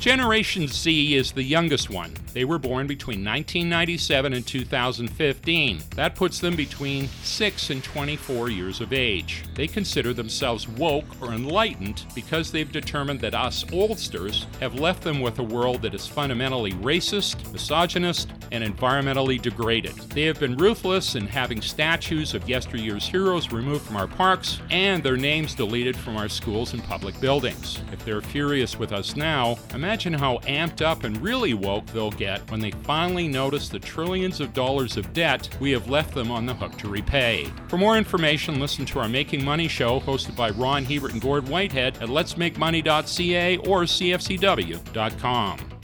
Generation Z is the youngest one. They were born between 1997 and 2015. That puts them between 6 and 24 years of age. They consider themselves woke or enlightened because they've determined that us oldsters have left them with a world that is fundamentally racist, misogynist, and environmentally degraded. They have been ruthless in having statues of yesteryear's heroes removed from our parks and their names deleted from our schools and public buildings. If they're furious with us now, imagine how amped up and really woke they'll get when they finally notice the trillions of dollars of debt we have left them on the hook to repay. For more information, listen to our Making Money show hosted by Ron Hebert and Gord Whitehead at letsmakemoney.ca or cfcw.com.